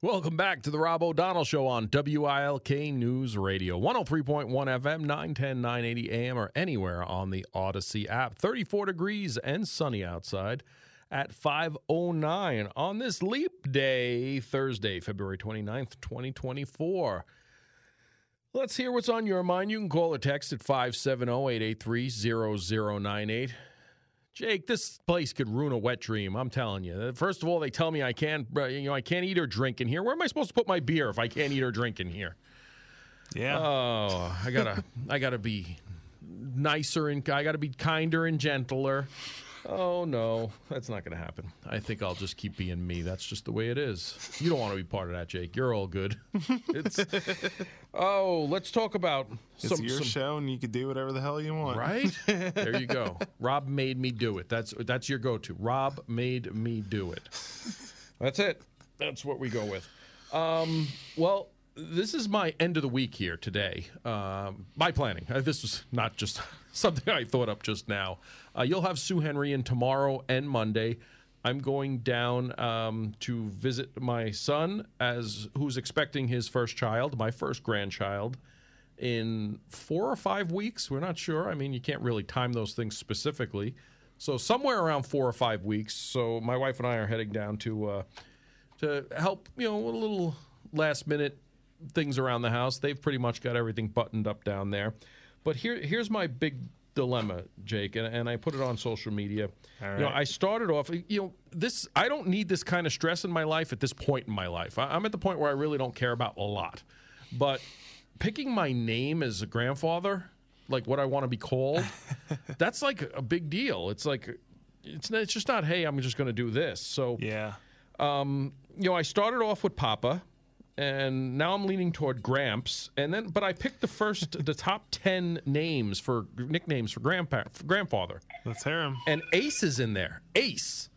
Welcome back to the Rob O'Donnell Show on WILK News Radio, 103.1 FM, 910, 980 AM, or anywhere on the Odyssey app. 34 degrees and sunny outside at 5.09 on this leap day, Thursday, February 29th, 2024. Let's hear what's on your mind. You can call or text at 570 883 0098. Jake, this place could ruin a wet dream. I'm telling you. First of all, they tell me I can't, you know, I can't eat or drink in here. Where am I supposed to put my beer if I can't eat or drink in here? Yeah. Oh, I gotta, I gotta be nicer and I gotta be kinder and gentler. Oh no, that's not going to happen. I think I'll just keep being me. That's just the way it is. You don't want to be part of that, Jake. You're all good. It's, oh, let's talk about it's some, your some- show, and you can do whatever the hell you want. Right there, you go. Rob made me do it. That's that's your go-to. Rob made me do it. That's it. That's what we go with. Um, well, this is my end of the week here today. Um, my planning. Uh, this was not just something I thought up just now. Uh, you'll have Sue Henry in tomorrow and Monday. I'm going down um, to visit my son as who's expecting his first child, my first grandchild in four or five weeks. We're not sure. I mean, you can't really time those things specifically. So somewhere around four or five weeks. So my wife and I are heading down to uh, to help. You know, a little last minute things around the house. They've pretty much got everything buttoned up down there. But here here's my big dilemma, Jake, and, and I put it on social media. You know. I started off. You know, this I don't need this kind of stress in my life at this point in my life. I, I'm at the point where I really don't care about a lot, but picking my name as a grandfather, like what I want to be called, that's like a big deal. It's like it's it's just not. Hey, I'm just going to do this. So Yeah. Um, you know, I started off with Papa, and now I'm leaning toward Gramps, and then but I picked the first, the top ten names for nicknames for grandpa, for grandfather, Let's hear him. and Ace is in there. Ace.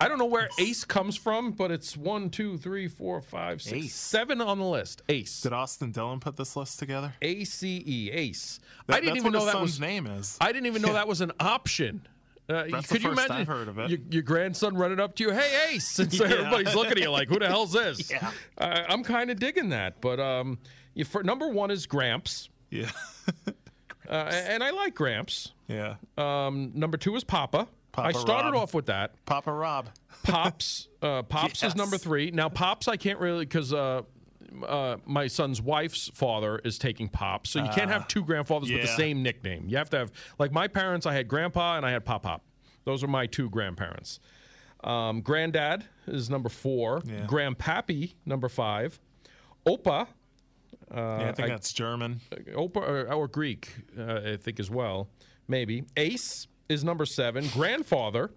I don't know where Ace comes from, but it's one, two, three, four, five, six, Ace. seven on the list. Ace. Did Austin Dillon put this list together? A C E. Ace. That- I didn't even know that son's was name is. I didn't even know that was an option. Uh, That's could the you imagine I've heard of it. Your, your grandson running up to you, "Hey, Ace!" and so Yeah. everybody's looking at you like, "Who the hell's this?" Yeah. Uh, I'm kind of digging that, but um, you, for, number one is Gramps, yeah. uh, and I like Gramps. yeah. Um, number two is Papa. I started Rob. off with that. Papa Rob. Pops, uh, Pops is number three. Now, Pops, I can't really because uh, uh, my son's wife's father is taking Pops, so you can't have two grandfathers with the same nickname. You have to have like my parents. I had Grandpa and I had Pop Pop. Those are my two grandparents. Um, Granddad is number four. Yeah. Grandpappy number five. Opa, yeah, I think I- that's German. Opa or, or Greek, uh, I think as well. Maybe Ace is number seven. Grandfather,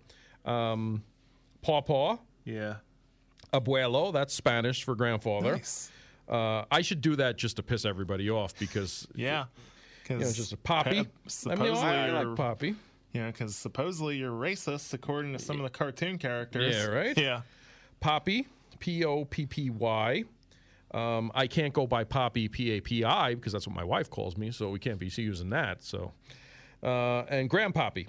um, Pawpaw. Yeah. Abuelo, that's Spanish for grandfather. Nice. Uh, I should do that just to piss everybody off because Yeah. you know, just a poppy. I mean, supposedly I, I you're, like poppy. know, because supposedly you're racist according to some of the cartoon characters. Yeah, right? Yeah. Poppy, P O P P Y. Um, I can't go by Poppy, P A P I, because that's what my wife calls me, so we can't be using that. So, uh, and Grandpappy,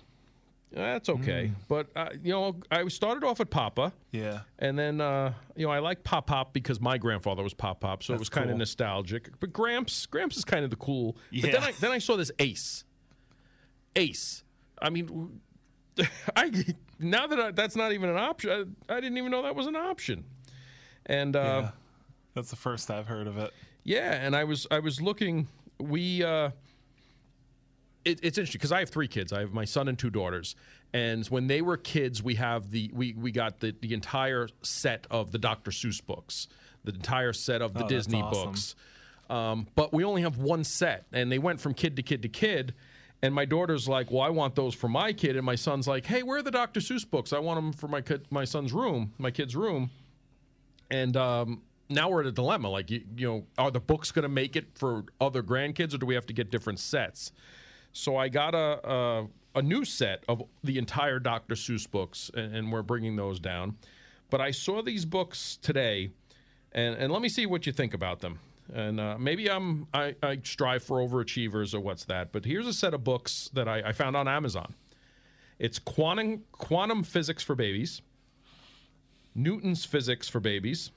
that's okay. But uh, you know, I started off at Papa. Yeah. And then, uh, you know, I like Pop Pop because my grandfather was Pop Pop, so it was kind of cool. nostalgic. But Gramps, Gramps is kind of the cool. But then I then I saw this Ace. Ace. I mean, I now that I, that's not even an option, I, I didn't even know that was an option. And uh, yeah. That's the first I've heard of it. yeah, and I was I was looking. We uh, it, it's interesting because I have three kids. I have my son and two daughters, and when they were kids, we have the we we got the the entire set of the Dr. Seuss books, the entire set of the Oh, Disney awesome. books. Um, but we only have one set, and they went from kid to kid to kid. And my daughter's like, "Well, I want those for my kid," and my son's like, "Hey, where are the Dr. Seuss books? I want them for my kid, my son's room, my kid's room." And um, now we're at a dilemma. Like, you, you know, are the books going to make it for other grandkids, or do we have to get different sets? So I got a a, a new set of the entire Dr. Seuss books, and, and we're bringing those down. But I saw these books today, and and let me see what you think about them. And uh, maybe I'm I, I strive for overachievers or what's that. But here's a set of books that I, I found on Amazon. It's quantum quantum physics for babies, Newton's physics for babies,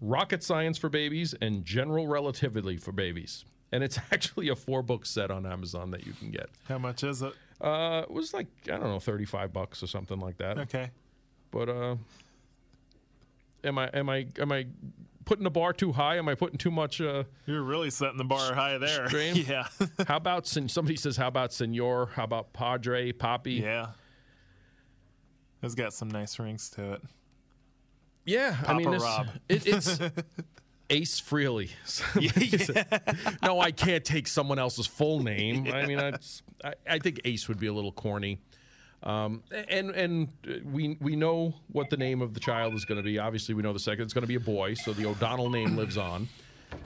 Rocket Science for Babies and General Relativity for Babies. And it's actually a four book set on Amazon that you can get. How much is it? Uh, it was like, I don't know, 35 bucks or something like that. Okay. But uh, am I am I am I putting the bar too high? Am I putting too much? Uh, You're really setting the bar high there. Stream? yeah. how about somebody says how about Senor? How about Padre? Poppy? yeah. It's got some nice rings to it. Yeah, I mean, Papa Rob. it, it's Ace Frehley. no, I can't take someone else's full name. I mean, I, I think Ace would be a little corny. Um, and and we we know what the name of the child is going to be. Obviously, we know the second it's going to be a boy, so the O'Donnell name lives on.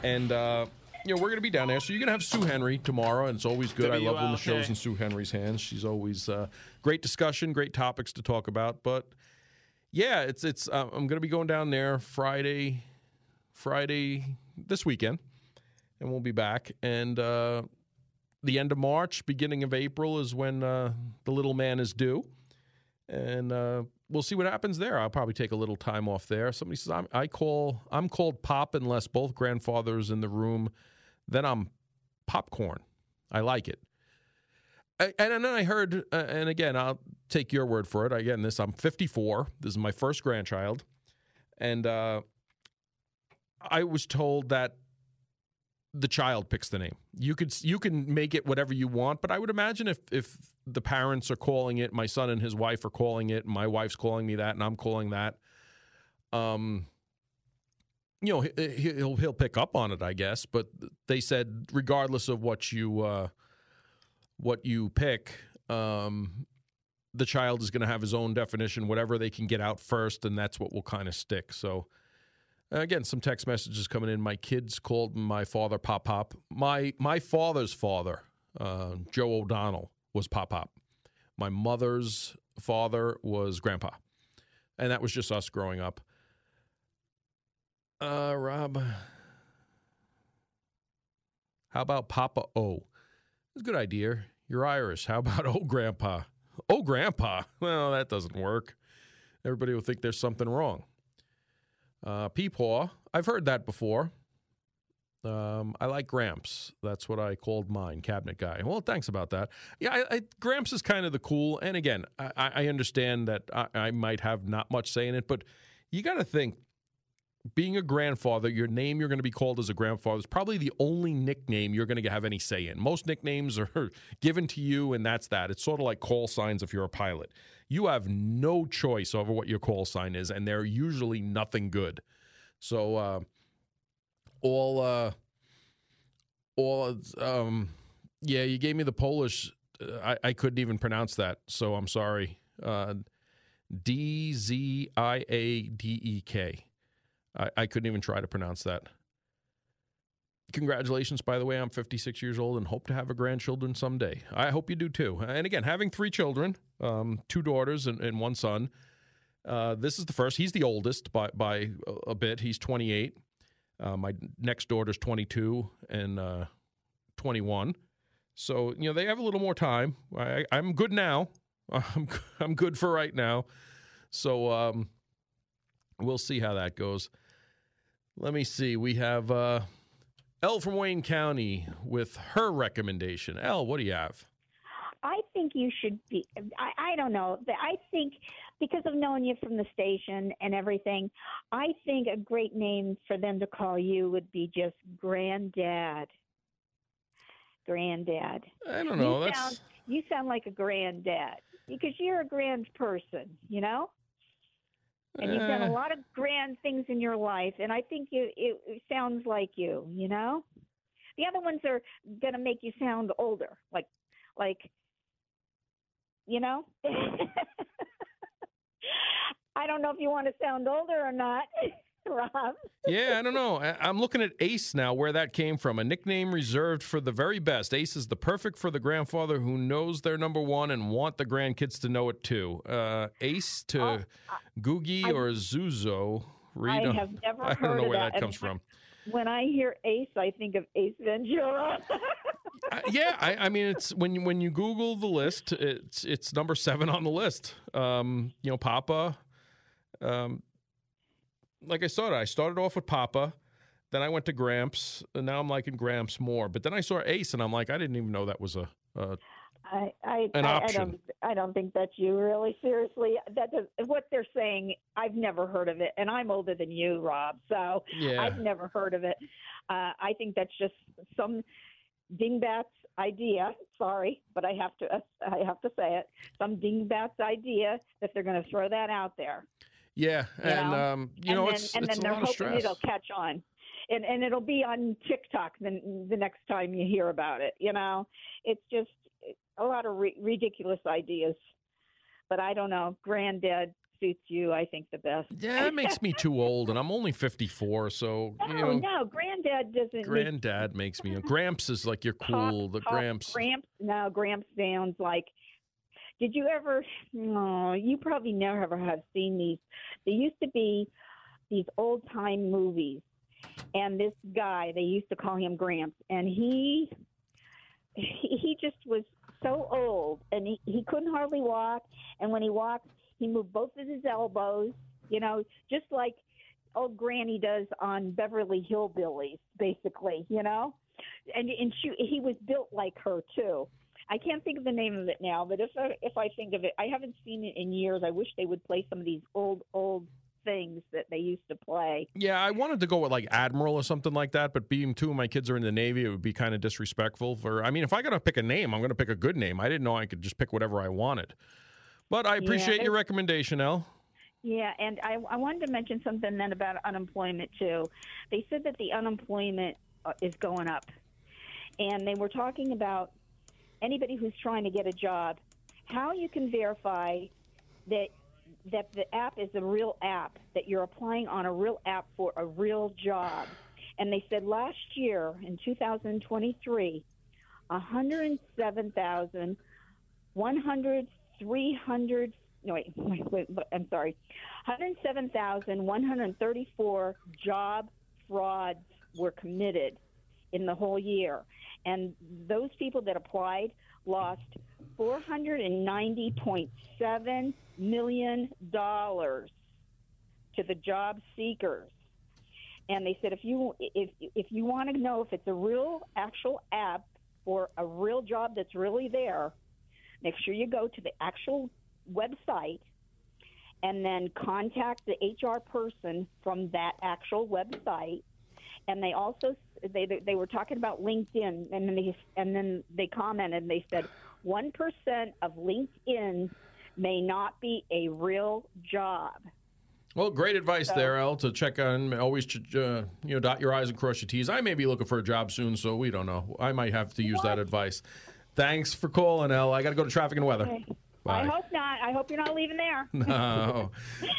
And uh, you know we're going to be down there, so you're going to have Sue Henry tomorrow, and it's always good. I love when the show's in Sue Henry's hands. She's always uh, great discussion, great topics to talk about. But yeah, it's it's. Uh, I'm going to be going down there Friday, Friday this weekend, and we'll be back. And uh, the end of March, beginning of April is when uh, the little man is due, and uh, we'll see what happens there. I'll probably take a little time off there. Somebody says I'm, I call I'm called Pop unless both grandfathers in the room. Then I'm popcorn. I like it. I- And then I heard, uh, and again, I'll take your word for it. Again, this I'm 54. This is my first grandchild, and uh, I was told that the child picks the name. You could you can make it whatever you want, but I would imagine if if the parents are calling it, my son and his wife are calling it, my wife's calling me that, and I'm calling that. Um, you know, he- he'll he'll pick up on it, I guess. But they said regardless of what you uh, what you pick, um, the child is going to have his own definition, whatever they can get out first, and that's what will kind of stick. So, again, some text messages coming in. My kids called my father Pop Pop. My my father's father, uh, Joe O'Donnell, was Pop Pop. My mother's father was Grandpa, and that was just us growing up. Uh, Rob, how about Papa O? That's a good idea. You're Irish. How about oh grandpa? Oh grandpa. Well, that doesn't work. Everybody will think there's something wrong. Uh, Peepaw. I've heard that before. Um, I like Gramps. That's what I called mine, cabinet guy. Well, thanks about that. Yeah, I, I, Gramps is kind of the cool. And again, I, I understand that I, I might have not much say in it, but you got to think being a grandfather, your name you're going to be called as a grandfather is probably the only nickname you're going to have any say in. Most nicknames are given to you, and that's that. It's sort of like call signs if you're a pilot. You have no choice over what your call sign is, and they're usually nothing good. So, uh, all, uh, all, um, yeah, you gave me the Polish. uh, I, I couldn't even pronounce that, so I'm sorry. Uh, D Z I A D E K. I, I couldn't even try to pronounce that. Congratulations, by the way. I'm 56 years old and hope to have a grandchildren someday. I hope you do too. And again, having three children, um, two daughters and, and one son. Uh, this is the first. He's the oldest by by a- bit. He's 28. Uh, my next daughter's 22 and uh, 21. So you know they have a little more time. I, I'm good now. I'm I'm good for right now. So um, we'll see how that goes. Let me see. We have uh, Elle from Wayne County with her recommendation. Elle, what do you have? I think you should be. I, I don't know. I think because of knowing you from the station and everything, I think a great name for them to call you would be just Granddad. Granddad. I don't know. you That's sound you sound like a granddad because you're a grand person, you know. And you've done a uh. lot of grand things in your life, and I think you it, it sounds like you, you know. The other ones are going to make you sound older, like like you know. I don't know if you want to sound older or not, Rob. yeah, I don't know. I'm looking at Ace now, where that came from. A nickname reserved for the very best. Ace is the perfect for the grandfather who knows they're number one and want the grandkids to know it too. Uh, Ace to Oh, Googie I- or Zuzo. Read I have never I don't know of where that. that comes from. When I hear Ace, I think of Ace Ventura. Uh, yeah, I, I mean, it's when you, when you Google the list, it's it's number seven on the list. Um, you know, Papa. Um, like I started. I started off with Papa, then I went to Gramps, and now I'm liking Gramps more. But then I saw Ace, and I'm like, I didn't even know that was a. a I, I, An I, I option. don't, I don't think that's you really. Seriously, that does, what they're saying. I've never heard of it, and I'm older than you, Rob. So yeah. I've never heard of it. Uh, I think that's just some dingbat's idea. Sorry, but I have to, I have to say it. Some dingbat's idea that they're going to throw that out there. Yeah, you and know? um, you and know, then, it's and it's then a they're hoping stress. it'll catch on. And, and it'll be on TikTok the, the next time you hear about it. You know, it's just a lot of ri ridiculous ideas. But I don't know. Granddad suits you, I think, the best. Yeah, it makes me too old, and I'm only 54, so No, you know, no, Granddad doesn't. make Granddad makes me. Gramps is like you're cool. the Top- Gramps. Gramps. No, Gramps sounds like. Did you ever? No, you probably never have seen these. There used to be these old time movies, and this guy they used to call him Gramps, and he he, he just was so old, and he, he couldn't hardly walk, and when he walked, he moved both of his elbows, you know, just like old Granny does on Beverly Hillbillies, basically, you know and and she he was built like her too. I can't think of the name of it now, but if I, if I think of it, I haven't seen it in years. I wish they would play some of these old old things that they used to play. Yeah, I wanted to go with like Admiral or something like that, but being two of my kids are in the Navy, it would be kind of disrespectful. For I mean, if I got to pick a name, I'm going to pick a good name. I didn't know I could just pick whatever I wanted. But I appreciate your recommendation, El. Yeah, and I I wanted to mention something then about unemployment too. They said that the unemployment uh, is going up, and they were talking about anybody who's trying to get a job, how you can verify that that the app is a real app, that you're applying on a real app for a real job. And they said last year in 2023, 107,100, 300, no, wait, wait, wait, I'm sorry, 107,134 job frauds were committed in the whole year. And those people that applied lost $490.7 million to the job seekers. And they said if you if if you want to know if it's a real actual app or a real job that's really there, make sure you go to the actual website and then contact the HR person from that actual website. And they also they they were talking about LinkedIn, and then they and then they commented. and They said one percent of LinkedIn may not be a real job. Well, great advice there, El. To check on, always uh, you know, dot your i's and cross your t's. I may be looking for a job soon, so we don't know. I might have to use that advice. Thanks for calling, El. I got to go to traffic and weather. Okay. Bye. I hope not. I hope you're not leaving there. No.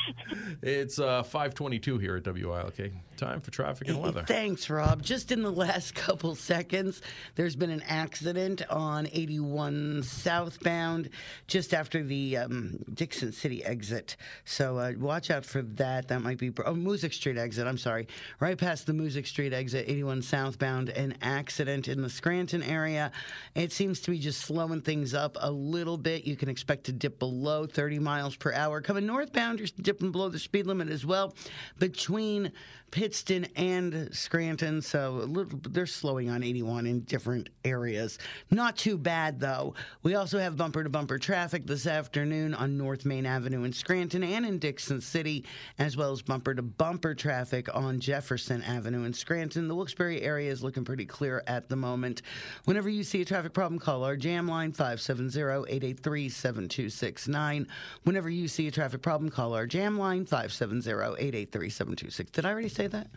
it's uh, 522 here at WILK. Time for traffic and weather. Thanks, Rob. Just in the last couple seconds, there's been an accident on 81 southbound just after the um, Dickson City exit. So uh, watch out for that. That might be oh, Moosic Street exit. I'm sorry. Right past the Moosic Street exit, 81 southbound, an accident in the Scranton area. It seems to be just slowing things up a little bit. You can expect to dip below 30 miles per hour. Coming northbound, you're dipping below the speed limit as well between Pittston and Scranton. So little, they're slowing on 81 in different areas. Not too bad though. We also have bumper to bumper traffic this afternoon on North Main Avenue in Scranton and in Dickson City, as well as bumper to bumper traffic on Jefferson Avenue in Scranton. The Wilkes-Barre area is looking pretty clear at the moment. Whenever you see a traffic problem, call our jam line 570-883-7269. Whenever you see a traffic problem, call our jam line 570-883-7269. Did I already say that?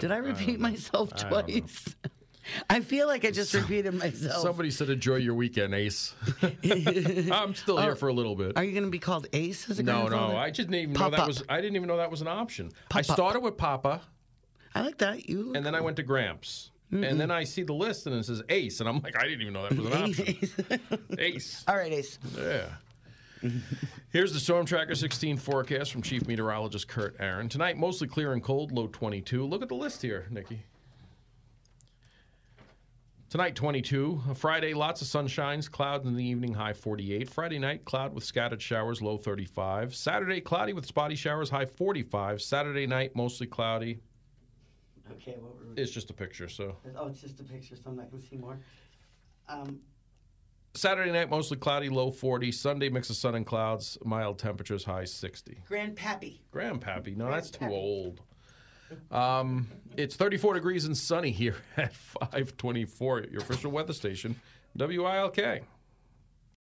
Did I repeat myself I don't twice? I feel like I just repeated myself. Somebody said, "Enjoy your weekend, Ace." I'm still here for a little bit. Are you going to be called Ace? As a No, no. I just didn't even Pop know that up. was. I didn't even know that was an option. I Pop up. started with Papa, I like that. You and then I went to Gramps, and then I see the list and it says Ace, and I'm like, I didn't even know that was an option. Ace. All right, Ace. Yeah. Here's the Storm Tracker 16 forecast from Chief Meteorologist Kurt Aaron. Tonight, mostly clear and cold, low 22. Look at the list here, Nikki. Tonight, 22. Friday, lots of sunshines, clouds in the evening, high 48. Friday night, cloud with scattered showers, low 35. Saturday, cloudy with spotty showers, high 45. Saturday night, mostly cloudy. Okay, what were we? It's just a picture, so. Oh, it's just a picture, so I'm not going to see more. Um, Saturday night, mostly cloudy, low 40. Sunday, mix of sun and clouds, mild temperatures, high 60. Grandpappy. Grandpappy. No, that's too old. Um, it's 34 degrees and sunny here at 524 at your official weather station, WILK.